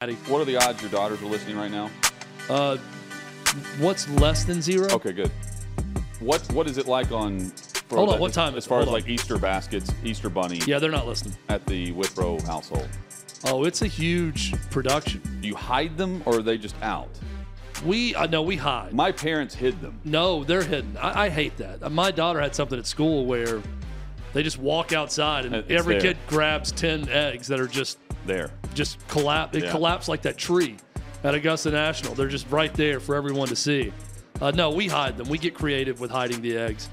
What are the odds your daughters are listening right now? Uh, what's less than zero? Okay, good. What What is it like on? for Hold on, what time As far as on. like Easter baskets, Easter bunny Yeah, they're not listening. at the Withrow household. Oh, it's a huge production. Do you hide them or are they just out? We uh, no, we hide. My parents hid them. No, they're hidden. I, I hate that. My daughter had something at school where they just walk outside and It's every there. kid grabs ten eggs that are just There. Just collapse. It Yeah. collapsed like that tree at Augusta National. They're just right there for everyone to see. Uh, no, we hide them. We get creative with hiding the eggs.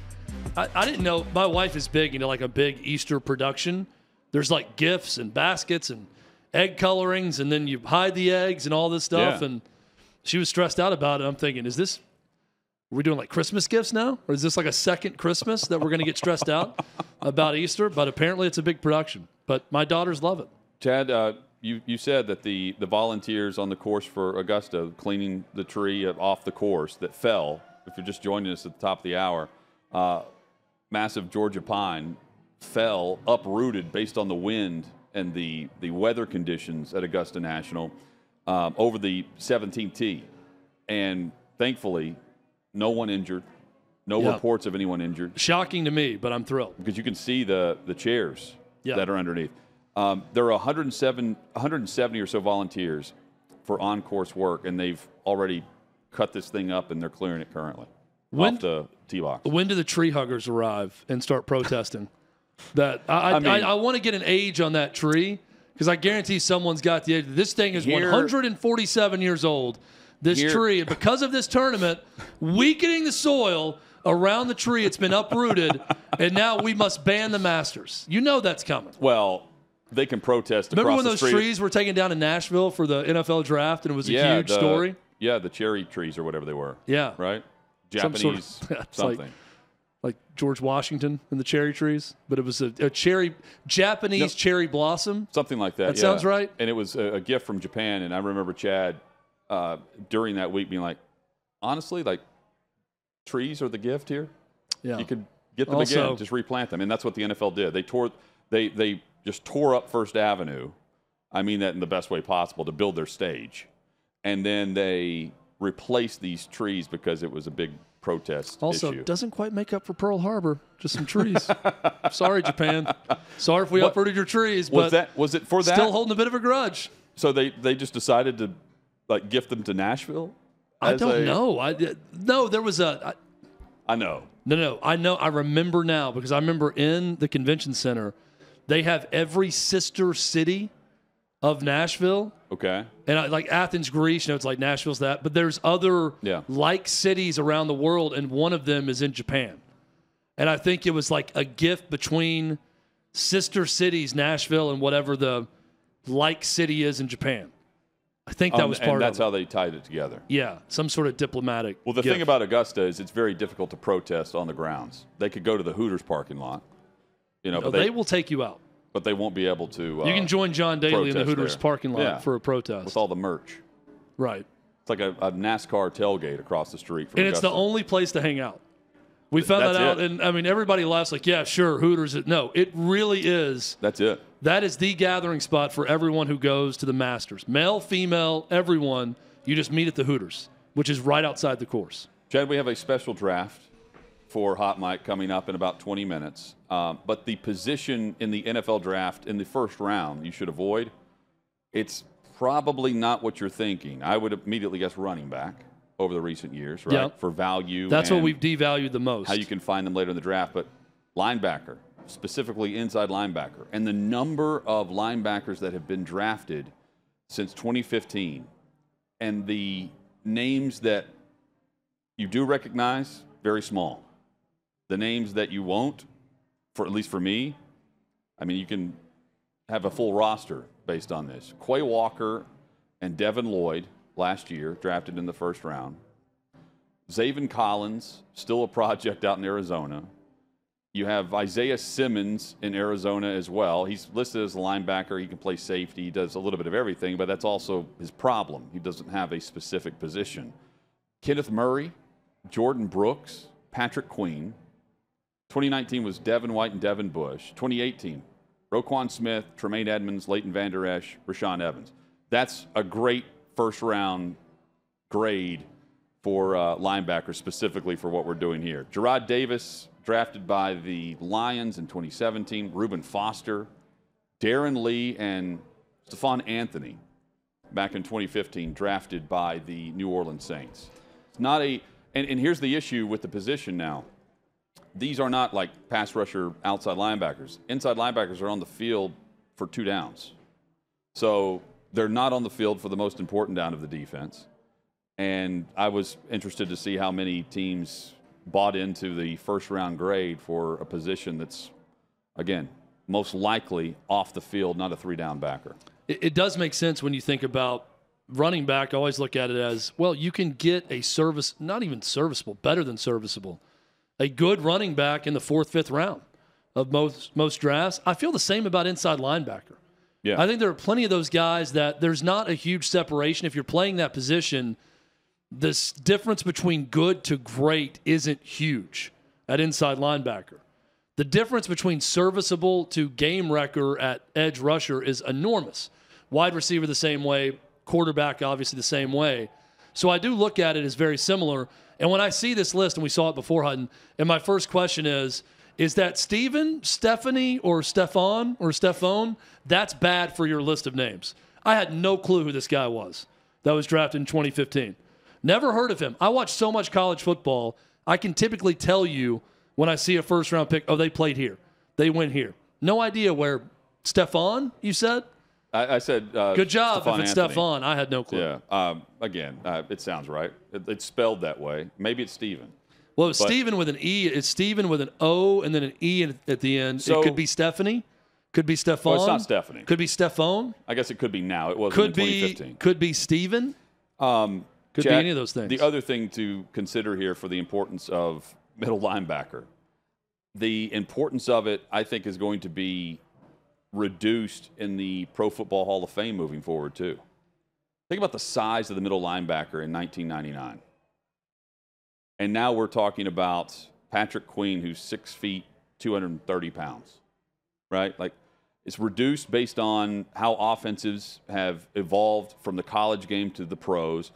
I, I didn't know. My wife is big into like a big Easter production. There's like gifts and baskets and egg colorings, and then you hide the eggs and all this stuff. Yeah. And she was stressed out about it. I'm thinking, is this? Are we doing like Christmas gifts now, or is this like a second Christmas that we're going to get stressed out about Easter? But apparently, it's a big production. But my daughters love it. Chad, uh, you, you said that the, the volunteers on the course for Augusta cleaning the tree off the course that fell, if you're just joining us at the top of the hour, uh, massive Georgia pine fell, uprooted based on the wind and the, the weather conditions at Augusta National um, over the 17th tee. And thankfully, no one injured, no Yeah. reports of anyone injured Shocking to me, but I'm thrilled. because you can see the the chairs Yeah. that are underneath. Um, there are 107, 170 or so volunteers for on course work, and they've already cut this thing up and they're clearing it currently When- off the tee box. When do the tree huggers arrive and start protesting? that I, I, I mean- I, I want to get an age on that tree because I guarantee someone's got the age. This thing is Here- 147 years old. This Here- tree, and because of this tournament, weakening the soil around the tree, it's been uprooted, and now we must ban the Masters. You know that's coming. Well, they can protest Remember across when those trees were taken down in Nashville for the NFL draft, and it was a yeah, huge the- story? Yeah, the cherry trees or whatever they were. Yeah. Right? Some sort of- Japanese like- something. like George Washington and the cherry trees, but it was a, a cherry Japanese No. cherry blossom. Something like that. That yeah. sounds right. And it was a, a gift from Japan. And I remember Chad uh, during that week being like, honestly, like trees are the gift here. Yeah. You could get them Also- again, just replant them, and that's what the NFL did. They tore, they they just tore up First Avenue. I mean that in the best way possible to build their stage, and then they replaced these trees because it was a big protest Also, issue. doesn't quite make up for Pearl Harbor. Just some trees. Sorry, Japan. Sorry if we What- uprooted your trees, was but that was it for that? still holding a bit of a grudge. so they they just decided to like gift them to Nashville. I don't a- know. I uh, no, there was a I, I know. no, no. I know. I remember now because I remember in the convention center, they have every sister city of Nashville. Okay. And I, like Athens, Greece, you know, it's like Nashville's that. But there's other Yeah. like cities around the world, and one of them is in Japan. And I think it was like a gift between sister cities, Nashville, and whatever the like city is in Japan. I think that Um, was and part that's of it. That's how they tied it together. yeah, some sort of diplomatic. Well, the gift. thing about Augusta is it's very difficult to protest on the grounds. They could go to the Hooters parking lot, you know, No, but they, they, will take you out. but they won't be able to. Uh, you can join John Daly in the Hooters there. parking lot Yeah. for a protest. with all the merch. right. It's like a, a NASCAR tailgate across the street. From and it's the only place to hang out. We found That's that out, it. and I mean, everybody laughs like, "Yeah, sure, Hooters." No, it really is. That's it. That is the gathering spot for everyone who goes to the Masters, male, female, everyone. You just meet at the Hooters, which is right outside the course. Chad, we have a special draft for Hot Mike coming up in about 20 minutes. Um, but the position in the NFL draft in the first round you should avoid, it's probably not what you're thinking. I would immediately guess running back over the recent years, right? Yeah. For value. That's what we've devalued the most. How you can find them later in the draft. But linebacker, specifically inside linebacker, and the number of linebackers that have been drafted since 2015, and the names that you do recognize, very small. The names that you won't, for at least for me, I mean, you can have a full roster based on this. Quay Walker and Devin Lloyd last year, drafted in the first round. Zaven Collins, still a project out in Arizona. You have Isaiah Simmons in Arizona as well. He's listed as a linebacker. He can play safety. He does a little bit of everything, but that's also his problem. He doesn't have a specific position. Kenneth Murray, Jordyn Brooks, Patrick Queen. 2019 was Devin White and Devin Bush. 2018, Roquan Smith, Tremaine Edmunds, Leighton Vander Esch, Rashaan Evans. That's a great first round grade for uh, linebackers, specifically for what we're doing here. Jarrad Davis, drafted by the Lions in 2017. Reuben Foster, Darron Lee, and Stephone Anthony back in 2015, drafted by the New Orleans Saints. It's not a, and, and here's the issue with the position now. These are not like pass rusher outside linebackers. Inside linebackers are on the field for two downs. So they're not on the field for the most important down of the defense. And I was interested to see how many teams bought into the first round grade for a position that's, again, most likely off the field, not a three down backer. It, it does make sense when you think about running back. I always look at it as well, you can get a service, not even serviceable, better than serviceable, a good running back in the fourth, fifth round of most, most drafts. I feel the same about inside linebacker. Yeah. I think there are plenty of those guys that there's not a huge separation. If you're playing that position, this difference between good to great isn't huge at inside linebacker. The difference between serviceable to game wrecker at edge rusher is enormous. Wide receiver the same way, quarterback obviously the same way. So I do look at it as very similar. And when I see this list, and we saw it before Hutton, and my first question is, is that Steven, Stephanie, or Stefan or Stephone? That's bad for your list of names. I had no clue who this guy was that was drafted in 2015. Never heard of him. I watch so much college football. I can typically tell you when I see a first round pick, oh, they played here. They went here. No idea where Stefan, you said? I, I said, uh, Good job Stephon if it's Anthony. Stefan. I had no clue. Yeah. Um, again, uh, it sounds right. It, it's spelled that way. Maybe it's Steven. Well, it's But- Steven with an E. It's Steven with an O and then an E at- the end. So- it could be Stephanie. Could be Stefan. Well, it's not Stephanie. Could be Stephone. I guess it could be now. It wasn't Could in be 2015. could be Steven. Um, Could be any of those things. The other thing to consider here for the importance of middle linebacker, the importance of it, I think, is going to be reduced in the Pro Football Hall of Fame moving forward, too. Think about the size of the middle linebacker in 1999. And now we're talking about Patrick Queen, who's six feet, 230 pounds, right? Like, it's reduced based on how offenses have evolved from the college game to the pros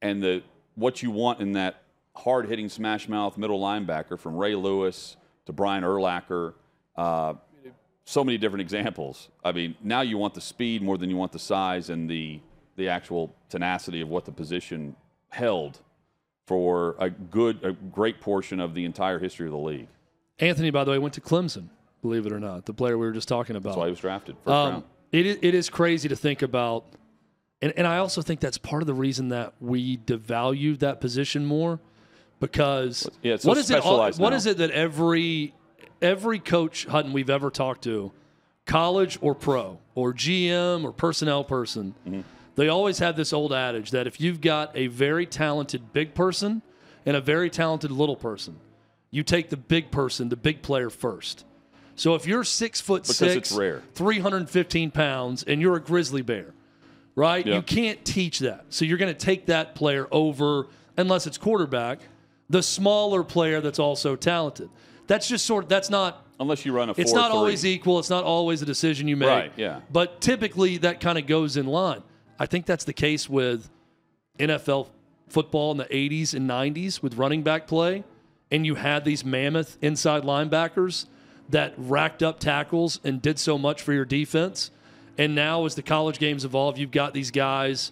and the what you want in that hard hitting smash mouth middle linebacker from Ray Lewis to Brian Urlacher. Uh, so many different examples. I mean, now you want the speed more than you want the size and the the actual tenacity of what the position held for a good, a great portion of the entire history of the league. Anthony, by the way, went to Clemson. Believe it or not, the player we were just talking about. That's why he was drafted first Um, round. it, is, it is crazy to think about. And, and I also think that's part of the reason that we devalue that position more because Yeah, it's so what is it all- what is it that every every coach Hutton we've ever talked to college or pro or GM or personnel person Mm-hmm. they always have this old adage that if you've got a very talented big person and a very talented little person you take the big person the big player first so if you're six foot Because six it's rare. 315 pounds and you're a grizzly bear, right? Yeah. You can't teach that. So you're going to take that player over, unless it's quarterback, the smaller player that's also talented. That's just sort of, that's not, Unless you run a it's not always equal. It's not always a decision you make. Right, yeah. But typically that kind of goes in line. I think that's the case with NFL football in the 80s and 90s with running back play. And you had these mammoth inside linebackers that racked up tackles and did so much for your defense. And now, as the college games evolve, you've got these guys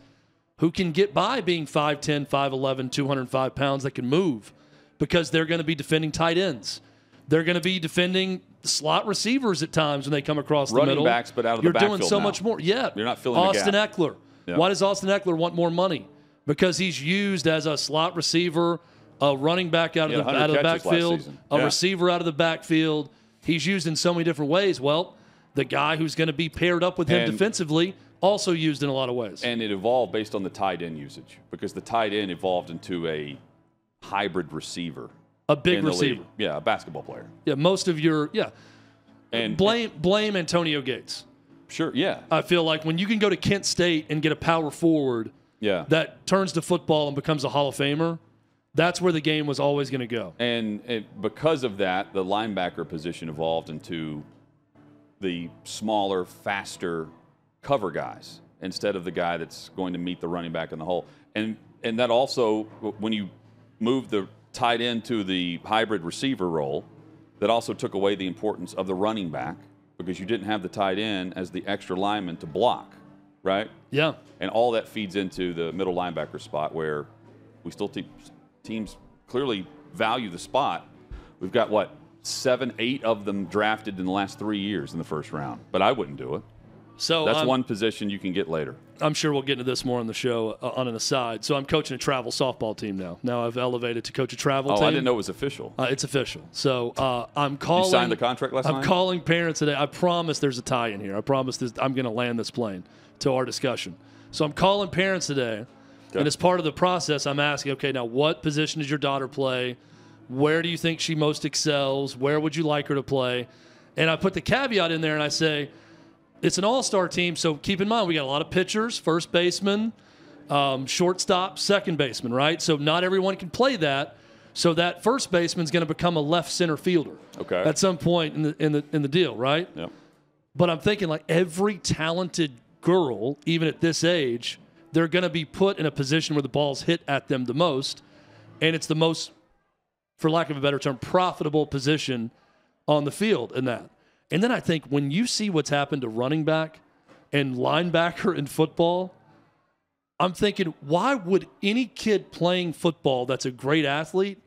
who can get by being 5'10, 5'11, 205 pounds that can move because they're going to be defending tight ends. They're going to be defending slot receivers at times when they come across the Running middle. backs, but out of the backfield. You're doing so now. much more. Yeah. You're not filling the Austin gap. Ekeler. Yeah. Why does Austin Ekeler want more money? Because he's used as a slot receiver, a running back out of the out of the backfield, a Yeah. receiver out of the backfield. He's used in so many different ways. Well, the guy who's going to be paired up with him And- defensively also used in a lot of ways. And it evolved based on the tight end usage because the tight end evolved into a hybrid receiver. A big receiver. league. Yeah, a basketball player. Yeah, most of your yeah. And Blame blame Antonio Gates. sure, yeah, I feel like when you can go to Kent State and get a power forward yeah. that turns to football and becomes a Hall of Famer, that's where the game was always going to go. And it, because of that, the linebacker position evolved into the smaller, faster cover guys instead of the guy that's going to meet the running back in the hole. And and that also, when you move the tight into the hybrid receiver role, that also took away the importance of the running back because you didn't have the tight end as the extra lineman to block, right? Yeah. And all that feeds into the middle linebacker spot where we still te- teams clearly value the spot. We've got what seven, eight of them drafted in the last three years in the first round, but I wouldn't do it. So That's I'm, one position you can get later. I'm sure we'll get into this more on the show uh, on an aside. So I'm coaching a travel softball team now. Now I've elevated to coach a travel team. Oh, team. I didn't know it was official. Uh, it's official. So uh, I'm calling. You signed the contract last I'm night? calling parents today. I promise there's a tie in here. I promise this, I'm going to land this plane to our discussion. So I'm calling parents today, Okay. and as part of the process, I'm asking, okay, now what position does your daughter play? Where do you think she most excels? Where would you like her to play? And I put the caveat in there, and I say, it's an all-star team, so keep in mind we got a lot of pitchers, first baseman, um, shortstop, second baseman, right? So not everyone can play that. So that first baseman's going to become a left center fielder Okay. at some point in the in the in the deal, right? Yep. But I'm thinking like every talented girl, even at this age, they're going to be put in a position where the ball's hit at them the most, and it's the most, for lack of a better term, profitable position on the field in that. And then I think when you see what's happened to running back and linebacker in football, I'm thinking, why would any kid playing football that's a great athlete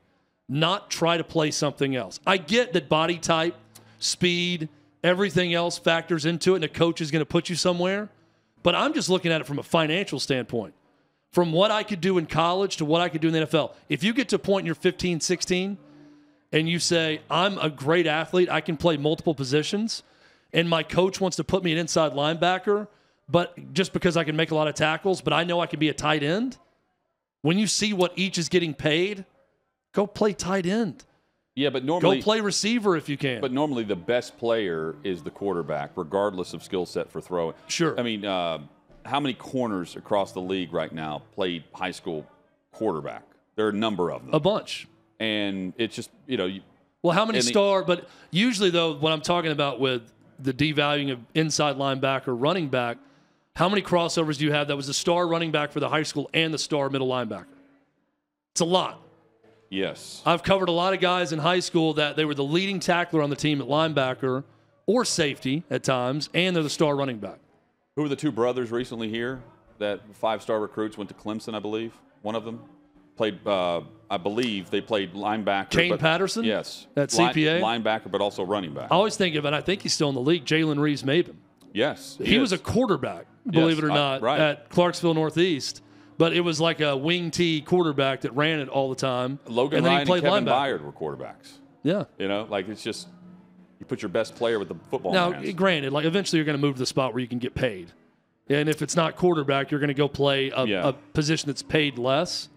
not try to play something else? I get that body type, speed, everything else factors into it, and a coach is going to put you somewhere. But I'm just looking at it from a financial standpoint. From what I could do in college to what I could do in the NFL. If you get to a point in your 15, 16, and you say, I'm a great athlete, I can play multiple positions, and my coach wants to put me an inside linebacker, but just because I can make a lot of tackles, but I know I can be a tight end, when you see what each is getting paid, go play tight end. Yeah, but normally Go play receiver if you can. but normally the best player is the quarterback, regardless of skill set for throwing. Sure. I mean, uh, how many corners across the league right now played high school quarterback? There are a number of them, a bunch. And it's just you know you, Well, how many And the- star? But usually, though, what I'm talking about with the devaluing of inside linebacker, running back, how many crossovers do you have that was the star running back for the high school and the star middle linebacker? It's a lot. yes, I've covered a lot of guys in high school that they were the leading tackler on the team at linebacker or safety at times, and they're the star running back. Who were the two brothers recently here that five star recruits went to Clemson, I believe? One of them played, uh, I believe they played linebacker. Kane but- Patterson? Yes. At Line- CPA? linebacker, but also running back. I always think of it. I think he's still in the league. Jalen Reeves Maybin. yes. He was a quarterback, believe Yes, it or I- not, right. at Clarksville Northeast. But it was like a wing T quarterback that ran it all the time. Logan and then Ryan he played and Kevin linebacker. Byard were quarterbacks. Yeah. You know, like it's just you put your best player with the football. Now, granted, like eventually you're going to move to the spot where you can get paid, and if it's not quarterback, you're going to go play a, Yeah. a position that's paid less.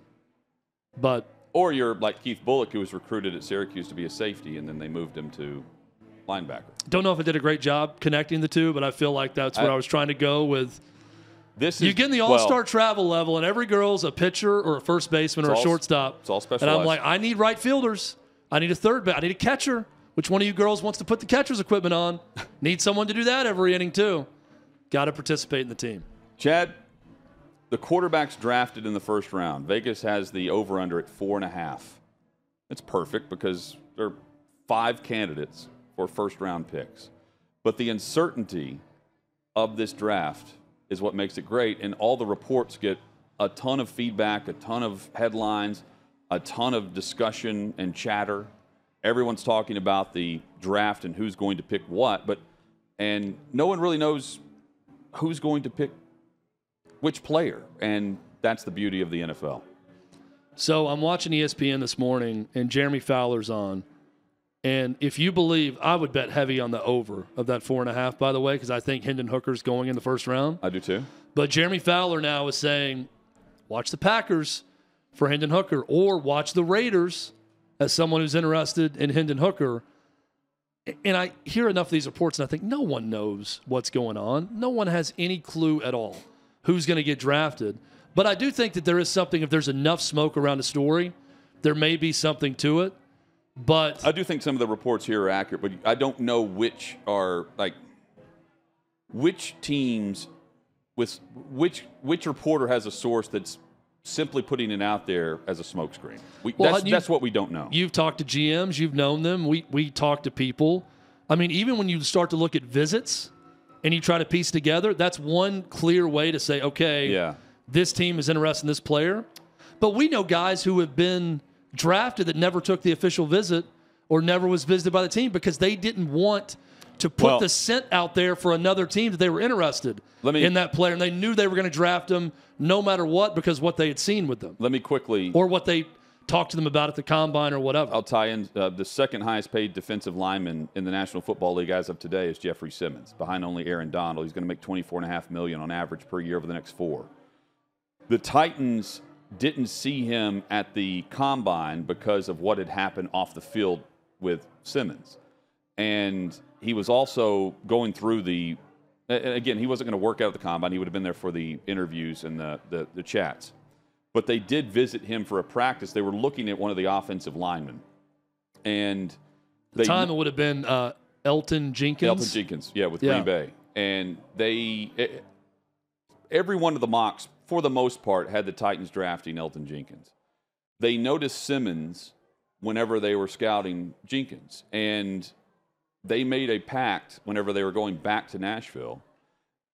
But or you're like Keith Bulluck, who was recruited at Syracuse to be a safety, and then they moved him to linebacker. don't know if I did a great job connecting the two, but I feel like that's where I, I- was trying to go with. This You get in the All Star travel level, and every girl's a pitcher or a first baseman or a all- shortstop. it's all special. And I'm like, I need right fielders. I need a third base. I need a catcher. Which one of you girls wants to put the catcher's equipment on? need someone to do that every inning too. Got to participate in the team. Chad, the quarterbacks drafted in the first round. Vegas has the over under at four and a half. It's perfect because there are five candidates for first round picks. But the uncertainty of this draft is what makes it great. And all the reports get a ton of feedback, a ton of headlines, a ton of discussion and chatter. Everyone's talking about the draft and who's going to pick what, but and no one really knows who's going to pick which player. And that's the beauty of the NFL. So I'm watching ESPN this morning, and Jeremy Fowler's on, And if you believe, I would bet heavy on the over of that four and a half, by the way, because I think Hendon Hooker's going in the first round. I do too. But Jeremy Fowler now is saying, watch the Packers for Hendon Hooker, or watch the Raiders as someone who's interested in Hendon Hooker. And I hear enough of these reports, and I think no one knows what's going on. No one has any clue at all who's going to get drafted. But I do think that there is something, if there's enough smoke around a story, there may be something to it. But I do think some of the reports here are accurate, but I don't know which are like which teams with which which reporter has a source that's simply putting it out there as a smokescreen. We, Well, that's, that's what we don't know. You've talked to GMs, you've known them. We we talk to people. I mean, even when you start to look at visits and you try to piece together, that's one clear way to say, okay, Yeah. this team is interested in this player. But we know guys who have been drafted that never took the official visit or never was visited by the team because they didn't want to put Well- the scent out there for another team that they were interested me- in that player and they knew they were going to draft him no matter what because what they had seen with them Let me quickly or what they talked to them about at the combine or whatever. I'll tie in uh, the second highest paid defensive lineman in the National Football League as of today is Jeffrey Simmons, behind only Aaron Donald. He's going to make 24.5 million on average per year over the next four. The Titans didn't see him at the combine because of what had happened off the field with Simmons. And he was also going through the again, he wasn't going to work out at the combine. He would have been there for the interviews and the, the, the chats but they did visit him for a practice. They were looking at one of the offensive linemen, and the time it would have been uh, Elgton Jenkins. Elgton Jenkins, yeah, with Yeah. Green Bay, and they eh, every one of the mocks, for the most part, had the Titans drafting Elgton Jenkins. They noticed Simmons whenever they were scouting Jenkins, and they made a pact whenever they were going back to Nashville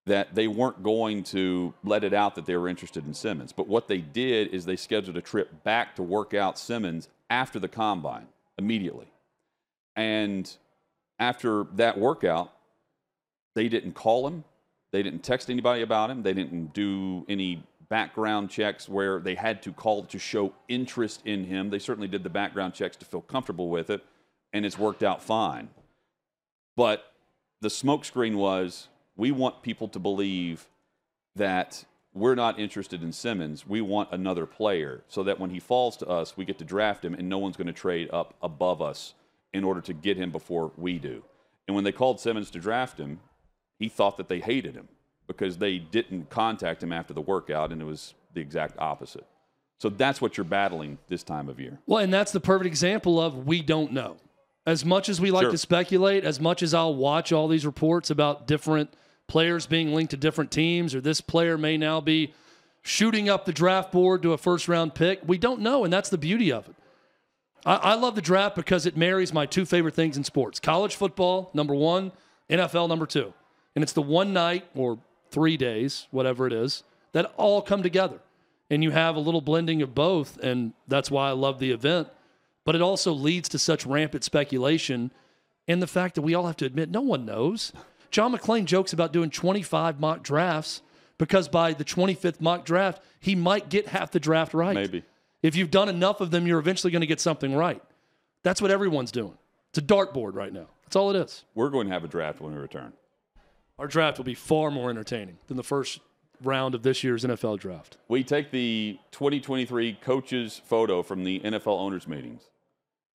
that they weren't going to let it out that they were interested in Simmons. But what they did is they scheduled a trip back to work out Simmons after the combine immediately. And after that workout, they didn't call him, they didn't text anybody about him, they didn't do any background checks where they had to call to show interest in him. They certainly did the background checks to feel comfortable with it, and it's worked out fine. But the smokescreen was we want people to believe that we're not interested in Simmons. We want another player so that when he falls to us, we get to draft him and no one's going to trade up above us in order to get him before we do. And when they called Simmons to draft him, he thought that they hated him because they didn't contact him after the workout and it was the exact opposite. So that's what you're battling this time of year. Well, and that's the perfect example of we don't know. As much as we like Sure. to speculate, as much as I'll watch all these reports about different players being linked to different teams, or this player may now be shooting up the draft board to a first round pick, we don't know. And that's the beauty of it. I, I love the draft because it marries my two favorite things in sports college football, number one, NFL, number two. And it's the one night or three days, whatever it is, that all come together. And you have a little blending of both. And that's why I love the event. But it also leads to such rampant speculation and the fact that we all have to admit no one knows. John McClain jokes about doing 25 mock drafts because by the 25th mock draft, he might get half the draft right. Maybe. If you've done enough of them, you're eventually going to get something right. That's what everyone's doing. It's a dartboard right now. That's all it is. We're going to have a draft when we return. Our draft will be far more entertaining than the first round of this year's NFL draft. We take the 2023 coaches photo from the NFL owners meetings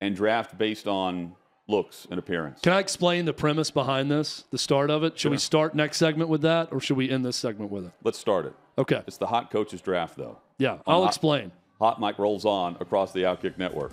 and draft based on looks and appearance. Can I explain the premise behind this, the start of it? Should we start next segment with that or should we end this segment with it? Let's start it. Okay. It's the hot coaches draft, though. Yeah, I'll hot- explain. Hot mic rolls on across the Outkick network.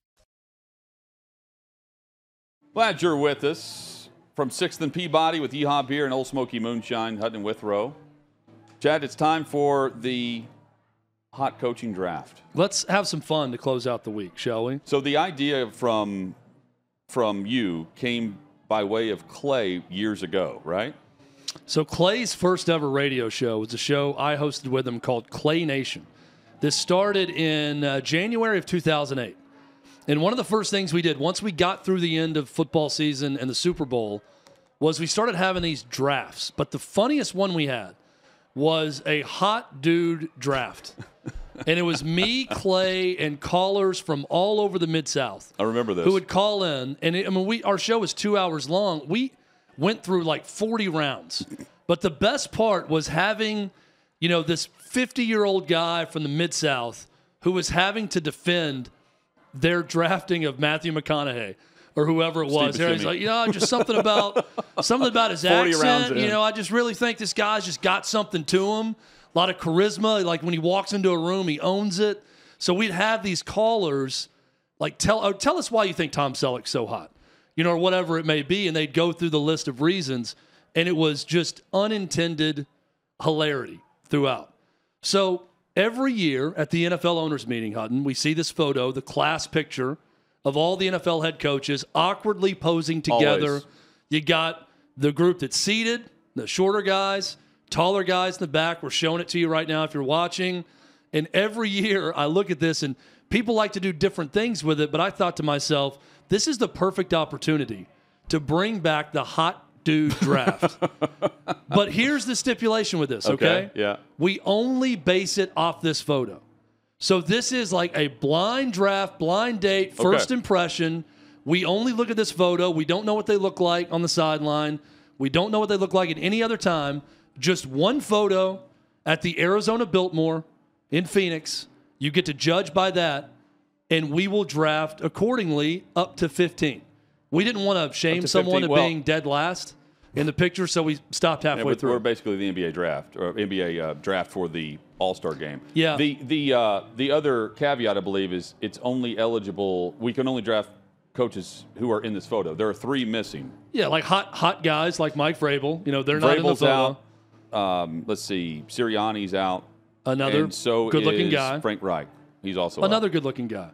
Glad you're with us from 6th and Peabody with Yeehaw Beer and Old Smoky Moonshine, Hutton and Withrow. Chad, it's time for the hot coaching draft. Let's have some fun to close out the week, shall we? So the idea from from you came by way of Clay years ago, right? So Clay's first ever radio show was a show I hosted with him called Clay Nation. This started in uh, January of 2008. And one of the first things we did once we got through the end of football season and the Super Bowl was we started having these drafts. But the funniest one we had was a hot dude draft. and it was me, Clay, and callers from all over the Mid South I remember this. who would call in. And it, I mean, we our show was two hours long. We went through like 40 rounds. But the best part was having, you know, this 50 year old guy from the Mid South who was having to defend their drafting of Matthew McConaughey or whoever it was. He's like, you know, just something about something about his accent. You know, I just really think this guy's just got something to him. A lot of charisma. Like when he walks into a room, he owns it. So we'd have these callers like tell oh, tell us why you think Tom Selleck's so hot, you know, or whatever it may be, and they'd go through the list of reasons, and it was just unintended hilarity throughout. So every year at the NFL owners meeting, Hutton, we see this photo, the class picture of all the NFL head coaches awkwardly posing together. Always. You got the group that's seated, the shorter guys, taller guys in the back. We're showing it to you right now if you're watching. And every year I look at this and people like to do different things with it, but I thought to myself, this is the perfect opportunity to bring back the hot dude draft. but here's the stipulation with this, okay? Okay, yeah. We only base it off this photo. So this is like a blind draft, blind date, first Okay. impression. We only look at this photo. We don't know what they look like on the sideline. We don't know what they look like at any other time. Just one photo at the Arizona Biltmore in Phoenix. You get to judge by that, and we will draft accordingly up to 15. We didn't want to shame to someone 15, to well- being dead last in the picture, so we stopped halfway we're, through. we're basically the NBA draft or NBA uh, draft for the All Star game. Yeah. The the uh, the other caveat I believe is it's only eligible. We can only draft coaches who are in this photo. There are three missing. Yeah, like hot hot guys like Mike Vrabel. You know, they're not in the photo. out. Um, let's see, Sirianni's out. Another so good-looking guy. Frank Reich. He's also. Another good looking guy.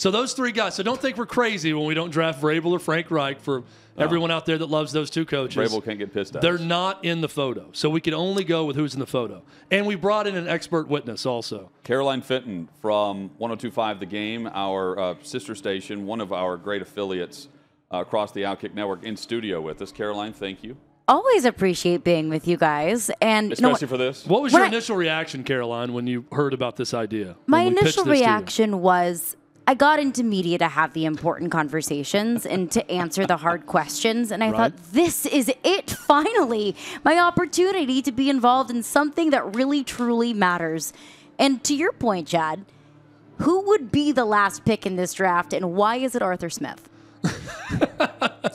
So those three guys. So don't think we're crazy when we don't draft Vrabel or Frank Reich for everyone out there that loves those two coaches. Vrabel can't get pissed at. They're us. not in the photo. So we can only go with who's in the photo. And we brought in an expert witness also. Caroline Fenton from 1025 The Game, our uh, sister station, one of our great affiliates uh, across the Outkick Network, in studio with us. Caroline, thank you, Always appreciate being with you guys. And you know especially what? for this. What was When your I- initial reaction, Caroline, when you heard about this idea? my we pitched initial this to you? reaction was I got into media to have the important conversations and to answer the hard questions. And I Right. thought, this is it, finally, my opportunity to be involved in something that really, truly matters. And to your point, Chad, who would be the last pick in this draft and why is it Arthur Smith?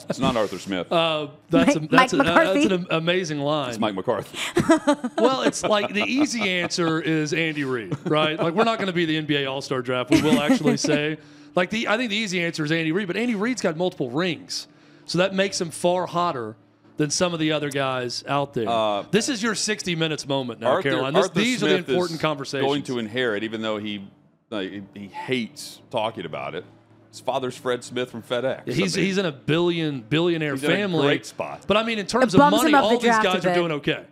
It's not Arthur Smith. Uh, that's a, Mike- a, Mike that's an amazing line. it's Mike McCarthy. Well, it's like the easy answer is Andy Reid, right? Like we're not going to be the NBA All Star draft. We will actually say, like the I think the easy answer is Andy Reid, but Andy Reid's got multiple rings, so that makes him far hotter than some of the other guys out there. this is your 60 minutes moment now, Arthur, Caroline. This, Arthur these are the important is conversations. Going to inherit, even though he uh, he he hates talking about it. His father's Fred Smith from FedEx. He's I mean, he's in a billion billionaire He's in a family. great spot. But I mean, in terms of money, him up the all these guys are doing okay.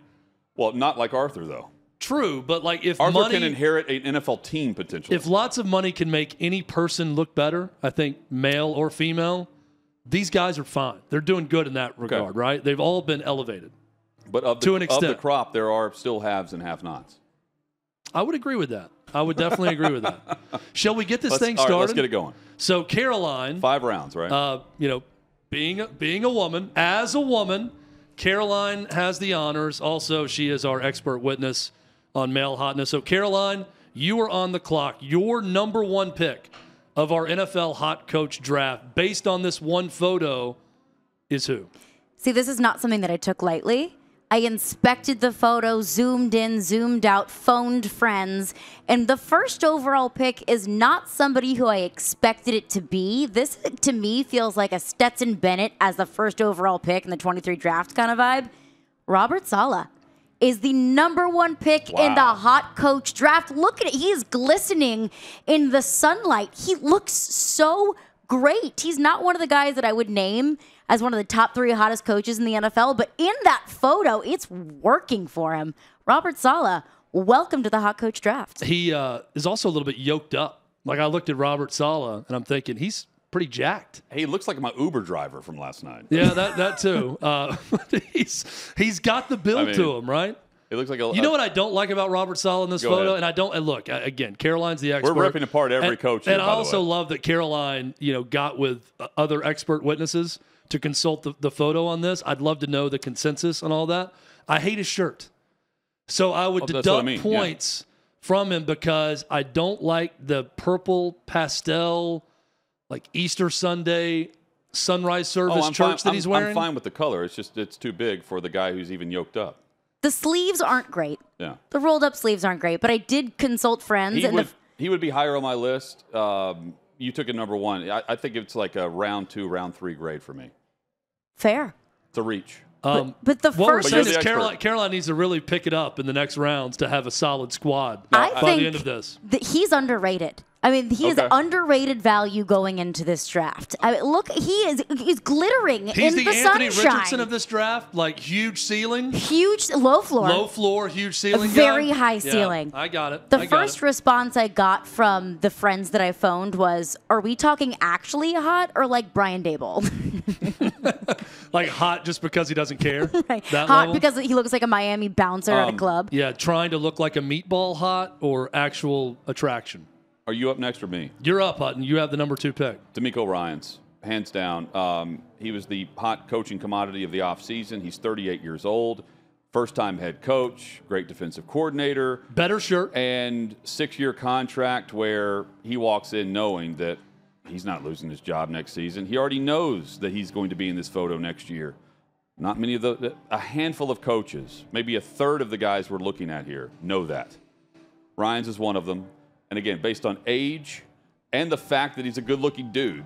well, not like Arthur though. True, but like if Arthur money can inherit an NFL team potentially. if lots of money can make any person look better, I think male or female, these guys are fine. They're doing good in that regard, right? They've all been elevated. but of the, to an extent. of the crop, there are still haves and have-nots. I would agree with that. I would definitely agree with that. Shall we get this Let's, thing all right, started? let's get it going. So Caroline, Five rounds, right? uh, you know, being a, being a woman, as a woman, Caroline has the honors. Also, she is our expert witness on male hotness. So Caroline, you are on the clock. Your number one pick of our NFL hot coach draft, based on this one photo, is who? See, this is not something that I took lightly. I inspected the photo, zoomed in, zoomed out, phoned friends, and the first overall pick is not somebody who I expected it to be. This, to me, feels like a Stetson Bennett as the first overall pick in the 23 draft kind of vibe. Robert Saleh. is the number one pick in the hot coach draft. Look at it. He is glistening in the sunlight. He looks so great. He's not one of the guys that I would name as one of the top three hottest coaches in the NFL, but in that photo, it's working for him. Robert Saleh, welcome to the hot coach draft. He uh, is also a little bit yoked up. Like I looked at Robert Saleh and I'm thinking he's pretty jacked. Hey, he looks like my Uber driver from last night. Yeah, that that too. Uh, he's he's got the build I mean, to him, right? It looks like a. You know what I don't like about Robert Saleh in this photo, ahead. and I don't. And look, again, Caroline's the expert. We're ripping apart every and, coach here, and by I the also way. love that Caroline, you know, got with uh, other expert witnesses to consult the, the photo on this. I'd love to know the consensus on all that. I hate his shirt, so I would Oh, deduct I mean, yeah. points from him because I don't like the purple pastel, like Easter Sunday sunrise service Oh, church fine. that I'm- he's wearing. I'm fine with the color. It's just it's too big for the guy who's even yoked up. The sleeves aren't great. Yeah. The rolled up sleeves aren't great, but I did consult friends He and would the he would be higher on my list. Um, you took it number one. I, I think it's like a round two, round three grade for me. fair. It's a reach. Um, But the what first you're saying is expert. Caroline, Caroline needs to really pick it up in the next rounds to have a solid squad I by think the end of this. that he's underrated. I mean, he is underrated value going into this draft. I mean, look, he is he's glittering He's in the, the, Anthony sunshine. Richardson of this draft, like huge ceiling, Huge low floor. low floor, huge ceiling. very guy. high Yeah, ceiling. I got it. The I first it. response I got from the friends that I phoned was, "Are we talking actually hot or like Brian Daboll? like hot just because he doesn't care. Right. Hot level? because he looks like a Miami bouncer at a Um, club." yeah, trying to look like a meatball hot or actual attraction. Are you up next or me? You're up, Hutton. You have the number two pick. DeMeco Ryans, hands down. Um, he was the hot coaching commodity of the offseason. He's 38 years old, first time head coach, great defensive coordinator, Better shirt. and six year contract where he walks in knowing that he's not losing his job next season. He already knows that he's going to be in this photo next year. Not many of the, a handful of coaches, maybe a third of the guys we're looking at here, know that. Ryan's is one of them. And again, based on age and the fact that he's a good looking dude,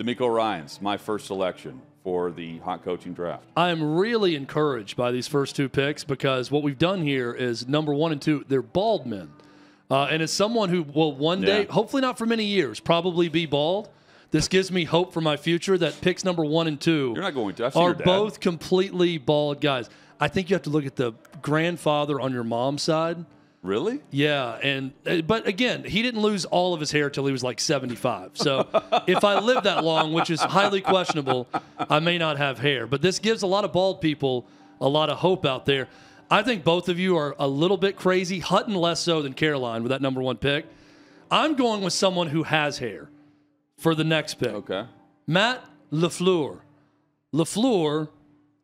DeMeco Ryan's my first selection for the hot coaching draft. I am really encouraged by these first two picks because what we've done here is number one and two, they're bald men. Uh, and as someone who will one day, Yeah. hopefully not for many years, probably be bald, this gives me hope for my future that picks number one and two You're not going to. Are both completely bald guys. I think you have to look at the grandfather on your mom's side. Really? Yeah, and uh, but again, he didn't lose all of his hair till he was like 75. So if I live that long, which is highly questionable, I may not have hair. But this gives a lot of bald people a lot of hope out there. I think both of you are a little bit crazy. Hutton less so than Caroline with that number one pick. I'm going with someone who has hair for the next pick. Okay. Matt LaFleur. LaFleur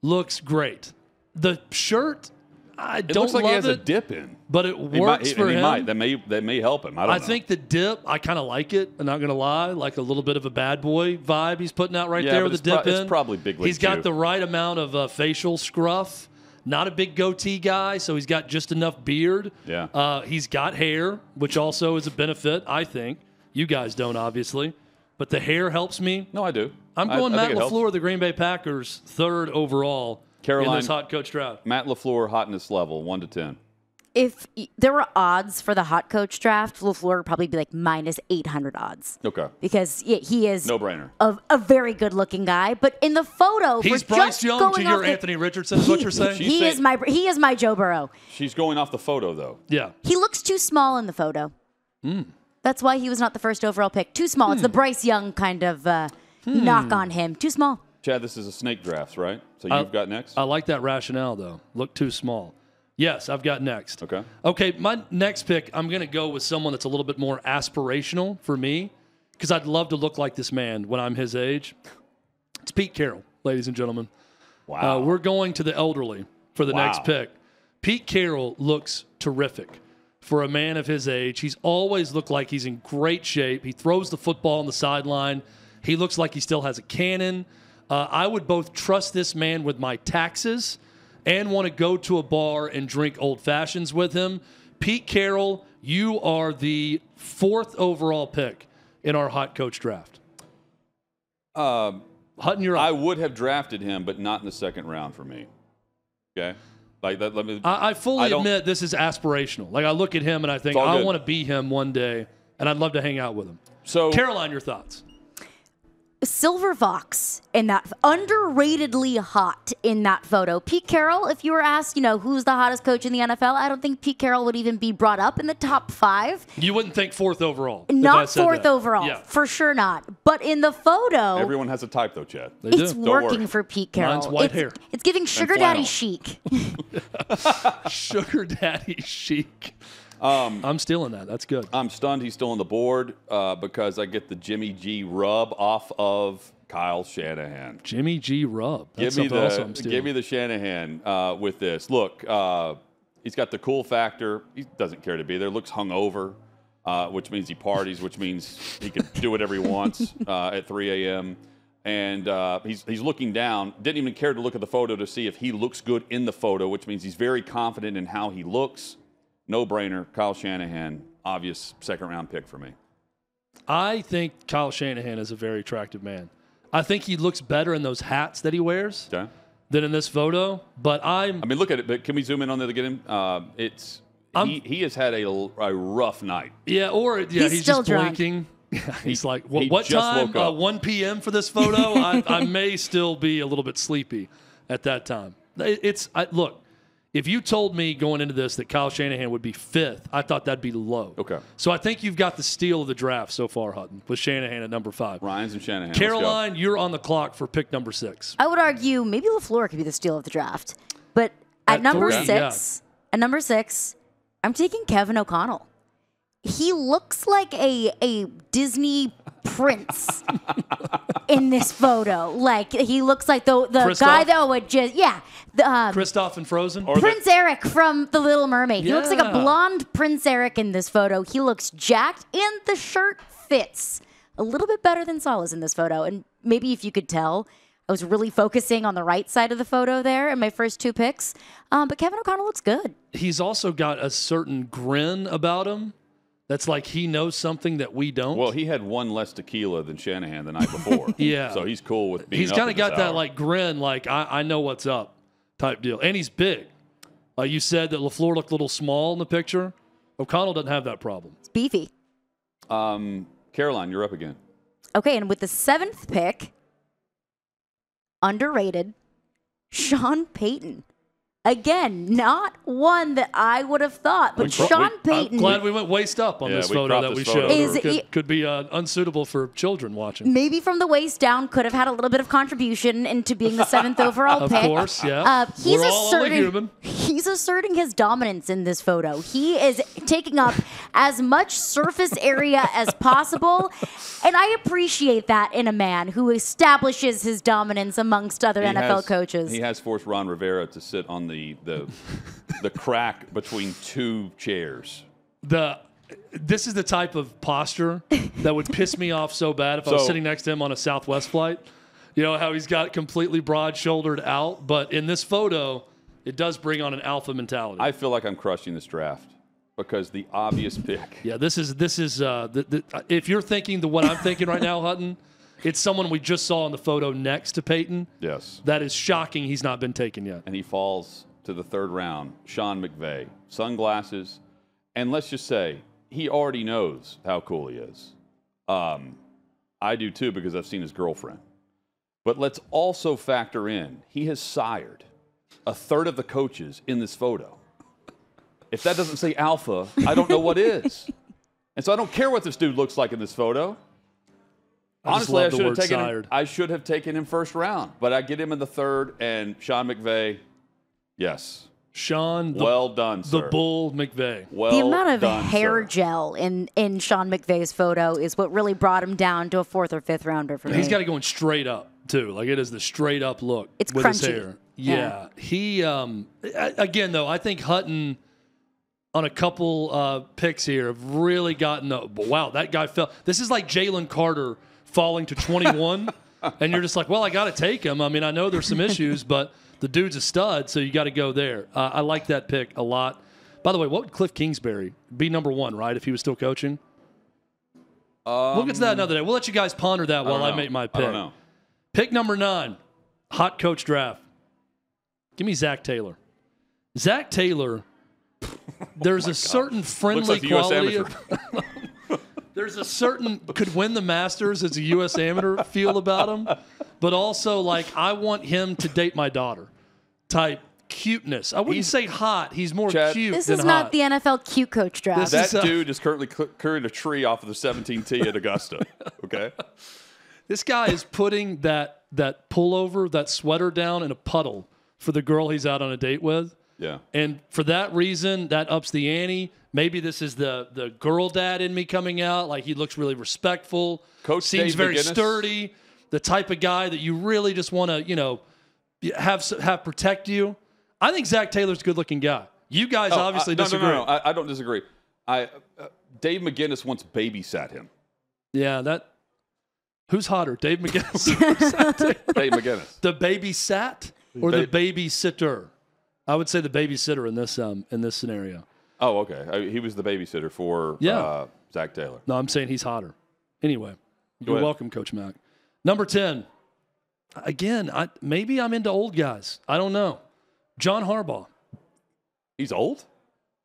looks great. The shirt, I It don't looks like love he has it, a dip in. but it He might, works for him. might. That may that may help him. I don't I know. think the dip, I kind of like it. I'm not gonna lie, like a little bit of a bad boy vibe he's putting out right Yeah, there with the dip pro- it's probably big league He's got too. the right amount of uh, facial scruff. Not a big goatee guy, so he's got just enough beard. Yeah. Uh, he's got hair, which also is a benefit, I think. You guys don't, obviously, but the hair helps me. No, I do. I'm going I Matt it helps. LaFleur, the Green Bay Packers, third overall in this hot coach draft. Matt Lafleur hotness level one to ten. if there were odds for the hot coach draft, LaFleur would probably be like minus 800 odds Okay. because yeah, he is No brainer. a, a very good looking guy. But in the photo, He's for Bryce just Young going to your off the- Anthony Richardson, is what you're saying? She's He saying- is my he is my Joe Burrow. She's going off the photo though. yeah. He looks too small in the photo. Hmm. That's why he was not the first overall pick. Too small. It's the Bryce Young kind of uh, Hmm. knock on him. Too small. Chad, this is a snake draft, right? So you've got next. I like that rationale, though. Look too small. Yes, I've got next. Okay. Okay, my next pick, I'm going to go with someone that's a little bit more aspirational for me because I'd love to look like this man when I'm his age. It's Pete Carroll, ladies and gentlemen. wow. Uh, we're going to the elderly for the Wow. next pick. Pete Carroll looks terrific for a man of his age. He's always looked like he's in great shape. He throws the football on the sideline. He looks like he still has a cannon. Uh, I would both trust this man with my taxes and want to go to a bar and drink old fashions with him. Pete Carroll, you are the fourth overall pick in our hot coach draft. Um, Hutton, you're I up. would have drafted him, but not in the second round for me. Okay. Like that. Let me. I, I fully don't- admit this is aspirational. Like I look at him and I think I want to be him one day, and I'd love to hang out with him. So Caroline, your thoughts? Silver Fox in that underratedly hot in that photo. Pete Carroll, if you were asked, you know, who's the hottest coach in the NFL, I don't think Pete Carroll would even be brought up in the top five. You wouldn't think fourth overall. Not fourth that. overall, Yeah, for sure not. But in the photo, everyone has a type though, Chad. they it's do. working for Pete Carroll. Mine's white it's, hair. it's giving sugar daddy chic. Sugar daddy chic. I'm stealing that. That's good. I'm stunned he's still on the board uh, because I get the Jimmy G rub off of Kyle Shanahan. Jimmy G. Rub. That's give me something else the I'm stealing. give me the Shanahan uh, with this. Look, uh, he's got the cool factor. He doesn't care to be there. Looks hungover, uh, which means he parties, which means he can do whatever he wants uh, at 3 a.m. And uh, he's he's looking down. Didn't even care to look at the photo to see if he looks good in the photo, which means he's very confident in how he looks. No brainer. Kyle Shanahan, obvious second round pick for me. I think Kyle Shanahan is a very attractive man. I think he looks better in those hats that he wears Okay. than in this photo. But I'm I mean, look at it. But can we zoom in on it again? Uh, it's. He, he has had a, a rough night. Yeah, or yeah, he's, He's still just drunk. blinking. he's like, what, he what time? Uh, 1 p.m. for this photo. I, I may still be a little bit sleepy at that time. It- It's I, look. If you told me going into this that Kyle Shanahan would be fifth, I thought that'd be low. Okay. So I think you've got the steal of the draft so far, Hutton, with Shanahan at number five. Ryans and Shanahan. let's go. Caroline, you're on the clock for pick number six. I would argue maybe LaFleur could be the steal of the draft. But at, At number three, six, at number six, I'm taking Kevin O'Connell. He looks like a a Disney prince in this photo. Like he looks like the the Kristoff? guy that would just yeah. The, um, Kristoff and Frozen. Or the- Prince Eric from The Little Mermaid. He looks like a Yeah. blonde Prince Eric in this photo. He looks jacked, and the shirt fits a little bit better than Saleh's in this photo. And maybe if you could tell, I was really focusing on the right side of the photo there in my first two picks. Um, but Kevin O'Connell looks good. He's also got a certain grin about him that's like he knows something that we don't. Well, he had one less tequila than Shanahan the night before. Yeah. So he's cool with being he's kind kind of got that like grin, like I, I know what's up type deal. And he's big. Uh, you said that LaFleur looked a little small in the picture. O'Connell doesn't have that problem. It's beefy. Um, Caroline, you're up again. Okay, and with the seventh pick, underrated, Sean Payton. Again, not one that I would have thought, but We Sean we- I'm Payton. glad we went waist up on Yeah, this photo that we this photo showed. Is could, it- could be uh, unsuitable for children watching. maybe from the waist down could have had a little bit of contribution into being the seventh overall Of pick. Of course, yeah. Uh, he's We're all only asserting human. he's asserting his dominance in this photo. He is taking up as much surface area as possible, and I appreciate that in a man who establishes his dominance amongst other He NFL has- coaches. He has forced Ron Rivera to sit on the the the crack between two chairs. the this is the type of posture that would piss me off so bad if I was sitting next to him on a Southwest flight. You know how he's got completely broad shouldered out, but in this photo, it does bring on an alpha mentality. I feel like I'm crushing this draft because the obvious pick. yeah, this is this is uh, the, the, if you're thinking the what I'm thinking right now, Hutton, it's someone we just saw in the photo next to Payton. Yes. That is shocking. He's not been taken yet. and he falls to the third round. Sean McVay, sunglasses, and let's just say he already knows how cool he is. Um, I do too because I've seen his girlfriend. But let's also factor in he has sired a third of the coaches in this photo. If that doesn't say alpha, I don't know what is. And so I don't care what this dude looks like in this photo. I Honestly, I love should have word taken him, sired. I should have taken him first round, but I get him in the third, and Sean McVay, yes, Sean, the, well done, sir. the. Bull McVay. Well the amount of done, hair sir. gel in, in Sean McVay's photo is what really brought him down to a fourth or fifth rounder for me. He's got it going straight up too. Like it is the straight up look. It's with his crunchy. hair. Yeah. Yeah. He um again though, I think Hutton on a couple uh, picks here have really gotten a wow, that guy fell. This is like Jalen Carter falling to 21, and you're just like, well, I got to take him. I mean, I know there's some issues, but the dude's a stud, so you got to go there. Uh, I like that pick a lot. By the way, what would Kliff Kingsbury be number one, right? If he was still coaching, we'll get to that another day. We'll let you guys ponder that Um, I while I, make my pick. Pick number nine, hot coach draft. Give me Zac Taylor. Zac Taylor, there's a certain friendly Oh like the U.S. quality of there's a certain could win the Masters as a U.S. amateur feel about him, but also like I want him to date my daughter type cuteness. I wouldn't He's- say hot. He's more Chad, cute This than is not hot. the NFL cute coach draft. This That is, uh, dude is currently cl- carrying a tree off of the 17 tee at Augusta. Okay. This guy is putting that that pullover, that sweater down in a puddle for the girl he's out on a date with. Yeah. And for that reason, that ups the ante. Maybe this is the the girl dad in me coming out. Like he looks really respectful. Coach seems Dave very McGinnis. sturdy. The type of guy that you really just want to, you know, have have protect you. I think Zac Taylor's a good looking guy. You guys Oh, obviously I- no, disagree. No, no, no. I, I don't disagree. I uh, Dave McGinnis once babysat him. Yeah, that. Who's hotter, Dave McGinnis, Dave McGinnis. the baby sat or the Ba- babysitter? I would say the babysitter in this um in this scenario. Oh, okay. I, he was the babysitter for Yeah. uh, Zac Taylor. No, I'm saying he's hotter. Anyway, you're ahead. welcome, Coach Mack. Number 10. Again, I, maybe I'm into old guys. I don't know. John Harbaugh. He's old.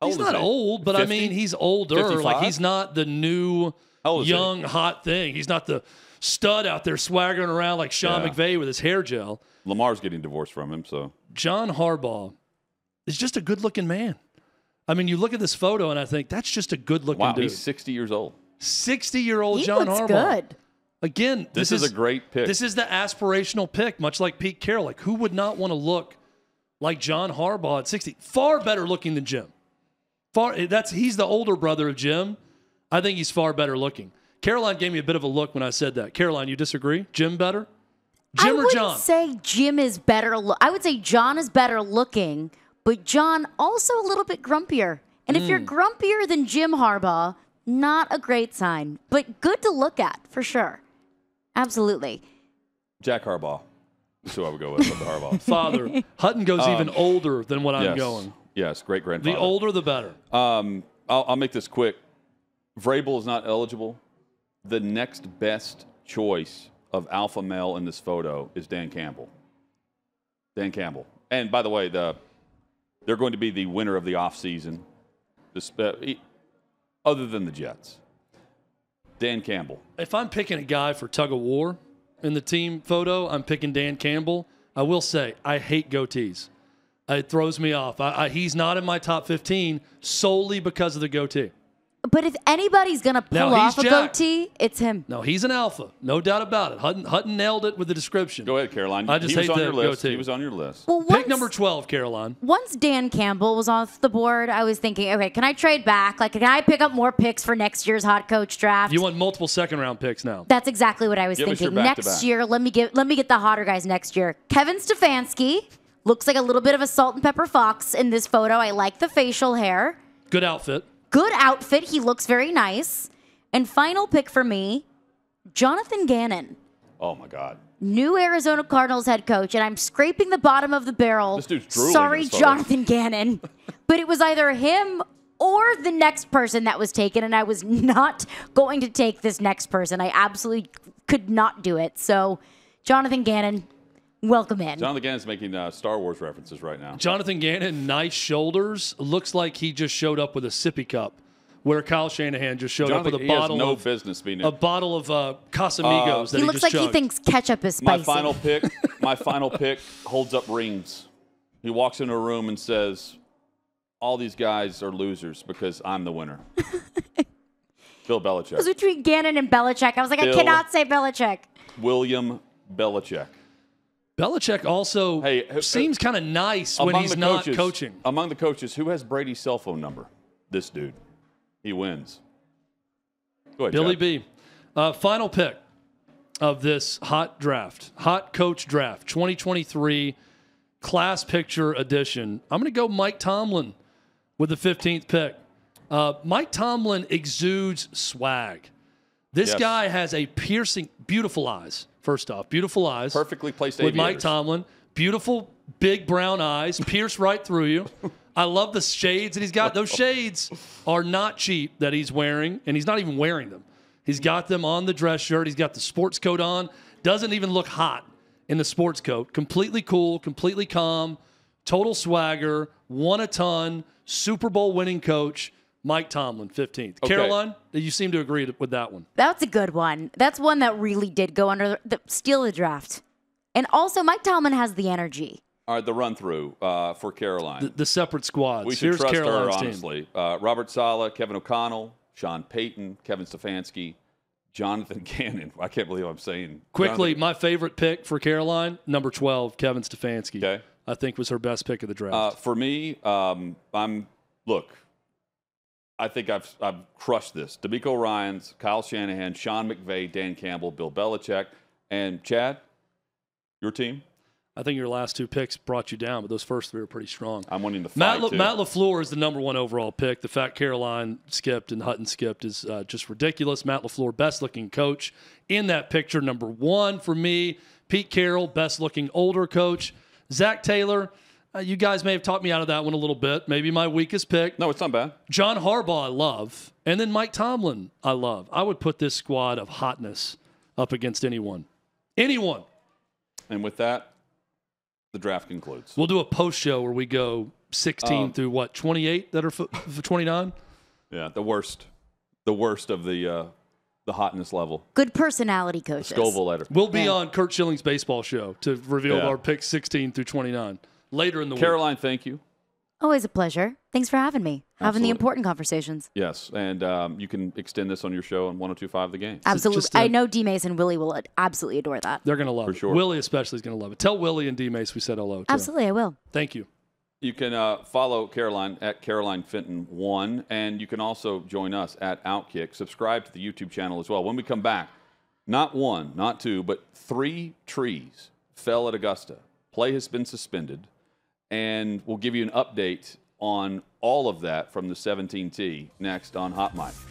How He's old not he? old, but I mean, he's older. Like he's not the new is he? young hot thing. He's not the stud out there swaggering around like Sean Yeah. McVay with his hair gel. Lamar's getting divorced from him, so John Harbaugh is just a good-looking man. I mean, you look at this photo and I think that's just a good-looking wow, dude. he's 60 years old. 60-year-old he John looks Harbaugh. good. Again, This, this, is, a great pick. This is the aspirational pick, much like Pete Carroll. Like, who would not want to look like John Harbaugh at 60? Far better looking than Jim. Far that's he's the older brother of Jim. I think he's far better looking. Caroline gave me a bit of a look when I said that. Caroline, you disagree? Jim better? I Jim or wouldn't John? say Jim is better. Lo- I would say John is better looking, but John also a little bit grumpier. And if you're Hmm. grumpier than Jim Harbaugh, not a great sign, but good to look at for sure. Absolutely. Jack Harbaugh. That's who I would go with, with the Harbaugh. Father. Hutton goes even older than what I'm Um, yes. going. Yes, great grandfather. The older, the better. Um, I'll, I'll make this quick. Vrabel is not eligible. The next best choice of alpha male in this photo is Dan Campbell. Dan Campbell. And by the way, the they're going to be the winner of the offseason, other than the Jets. Dan Campbell. if I'm picking a guy for tug of war in the team photo, I'm picking Dan Campbell. I will say I hate goatees. It throws me off. I, I, he's not in my top 15 solely because of the goatee. But if anybody's going to pull Now, off a jacked. goatee, it's him. No, he's an alpha, no doubt about it. Hutton, Hutton nailed it with the description. Go ahead, Caroline. I just he was on the your list. goatee. He was on your list. Well, Pick number 12, Caroline. once Dan Campbell was off the board, I was thinking, okay, can I trade back? Like, can I pick up more picks for next year's hot coach draft? You want multiple second round picks now. That's exactly what I was Give us thinking. Next back-to-back. year, let me get let me get the hotter guys next year. Kevin Stefanski looks like a little bit of a salt and pepper fox in this photo. I like the facial hair. Good outfit. Good outfit. He looks very nice. And final pick for me, Jonathan Gannon, Oh my God. new Arizona Cardinals head coach, and I'm scraping the bottom of the barrel. This dude's drooling Sorry. Jonathan Gannon, but it was either him or the next person that was taken, and I was not going to take this next person. I absolutely could not do it. So, Jonathan Gannon, welcome in. Jonathan Gannon's making uh, Star Wars references right now. Jonathan Gannon, nice shoulders. Looks like he just showed up with a sippy cup, where Kyle Shanahan just showed Jonathan, up with a bottle. he has no of business being a bottle of uh, Casamigos that he he looks just like he thinks ketchup is spicy. My final pick, my final pick holds up rings. He walks into a room and says, "All these guys are losers because I'm the winner." Bill It was between Gannon and Belichick. I was like, I cannot say Belichick. William Belichick. Belichick also Hey, seems kind of nice when he's not coaches, coaching. Among the coaches, who has Brady's cell phone number? This dude. He wins. Go ahead, Billy Chad. B. Uh, final pick of this hot draft, hot coach draft, 2023 class picture edition. I'm going to go Mike Tomlin with the 15th pick. Uh, Mike Tomlin exudes swag. This Yes. guy has a piercing, beautiful eyes. First off, beautiful eyes. Perfectly placed with Mike. Tomlin. Beautiful big brown eyes, pierce right through you. I love the shades that he's got. Those shades are not cheap that he's wearing, and he's not even wearing them. He's got them on the dress shirt. He's got the sports coat on. Doesn't even look hot in the sports coat. Completely cool, completely calm. total swagger, won a ton, Super Bowl winning coach, Mike Tomlin, 15th. Okay. Caroline, you seem to agree with that one. That's a good one. That's one that really did go under the, the steal the draft. And also, Mike Tomlin has the energy. All right, the run through uh, for Caroline. The, the separate squads. we should Here's trust her, Caroline's team. honestly. Uh, Robert Saleh, Kevin O'Connell, Sean Payton, Kevin Stefanski, Jonathan Gannon. I can't believe I'm saying Quickly, Jonathan- my favorite pick for Caroline, number 12, Kevin Stefanski. Okay. I think was her best pick of the draft. Uh, for me, um, I'm look. I think I've I've crushed this. DeMeco Ryans, Kyle Shanahan, Sean McVay, Dan Campbell, Bill Belichick, and Chad. Your team. I think your last two picks brought you down, but those first three are pretty strong. I'm winning the fight Matt, La- too. Matt LaFleur is the number one overall pick. The fact Caroline skipped and Hutton skipped is uh, just ridiculous. Matt LaFleur, best looking coach in that picture. Number one for me. Pete Carroll, best looking older coach. Zac Taylor, uh, you guys may have talked me out of that one a little bit. Maybe my weakest pick. no, it's not bad. John Harbaugh, I love. And then Mike Tomlin, I love. I would put this squad of hotness up against anyone. Anyone. And with that, the draft concludes. We'll do a post show where we go 16 Um, through what, 28 that are f- f- 29? Yeah, the worst, the worst of the uh, the hotness level. Good personality coaches. Scoville letter. We'll be Yeah. on Curt Schilling's baseball show to reveal Yeah. our picks 16 through 29 later in the week. Caroline, thank you. Always a pleasure. Thanks for having me. Having Absolutely. the important conversations. Yes, and um, you can extend this on your show on 102.5 The Game. Absolutely. just a- I know D Mace and Willie will absolutely adore that. They're going to love it. For it. sure. Willie especially is going to love it. Tell Willie and D Mace we said hello. Too. Absolutely, I will. Thank you. You can uh, follow Caroline at Caroline Fenton one, and you can also join us at Outkick. Subscribe to the YouTube channel as well. When we come back, not one, not two, but three trees fell at Augusta. Play has been suspended, and we'll give you an update on all of that from the 17T next on Hot Mic.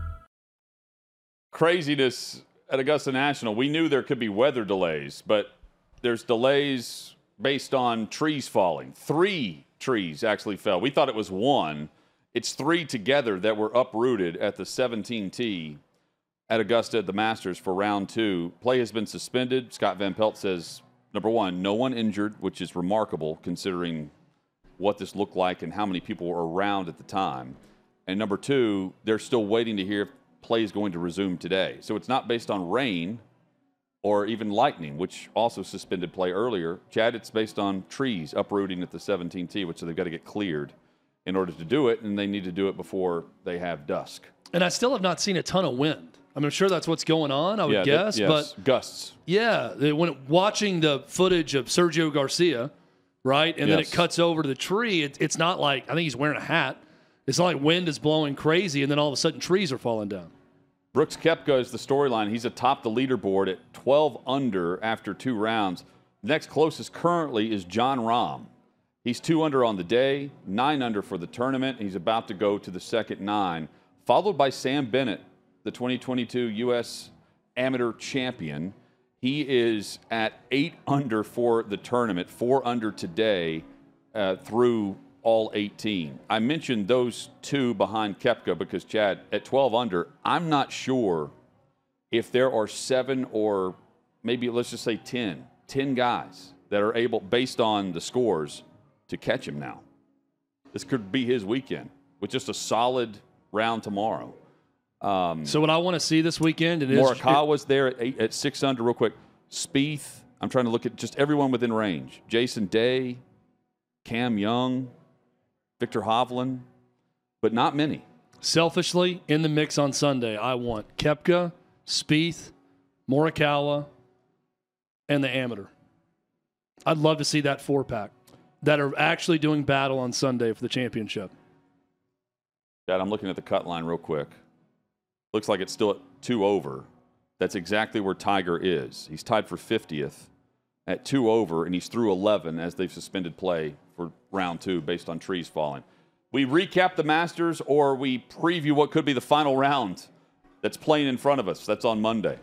Craziness at Augusta National. We knew there could be weather delays, but there's delays based on trees falling. Three trees actually fell. We thought it was one. It's three together that were uprooted at the 17T at Augusta at the Masters for round two. Play has been suspended. Scott Van Pelt says, number one, no one injured, which is remarkable considering what this looked like and how many people were around at the time. And number two, they're still waiting to hear play is going to resume today. So it's not based on rain or even lightning, which also suspended play earlier. Chad, it's based on trees uprooting at the 17T, which they've got to get cleared in order to do it, and they need to do it before they have dusk. And I still have not seen a ton of wind. I mean, I'm sure that's what's going on, I would yeah, guess. yes, But gusts. yeah, they- when watching the footage of Sergio Garcia, right, and then it cuts over to the tree, it, it's not like, I think he's wearing a hat. It's not like wind is blowing crazy and then all of a sudden trees are falling down. Brooks Koepka is the storyline. He's atop the leaderboard at 12 under after two rounds. Next closest currently is Jon Rahm. He's two under on the day, nine under for the tournament. He's about to go to the second nine, followed by Sam Bennett, the 2022 U.S. Amateur Champion. He is at eight under for the tournament, four under today uh, through all 18. I mentioned those two behind Koepka because Chad at 12 under. I'm not sure if there are seven or maybe let's just say 10, 10 guys that are able, based on the scores, to catch him now. This could be his weekend with just a solid round tomorrow. Um, so what I want to see this weekend, and is Morikawa's there at, eight, at six under, real quick. Spieth. I'm trying to look at just everyone within range. Jason Day, Cam Young, Viktor Hovland, but not many. selfishly in the mix on Sunday, I want Koepka, Spieth, Morikawa, and the amateur. I'd love to see that four pack that are actually doing battle on Sunday for the championship. Dad, I'm looking at the cut line real quick. Looks like it's still at two over. That's exactly where Tiger is. He's tied for 50th at two over, and he's through 11 as they've suspended play round two based on trees falling. We recap the Masters or we preview what could be the final round that's playing in front of us. That's on Monday.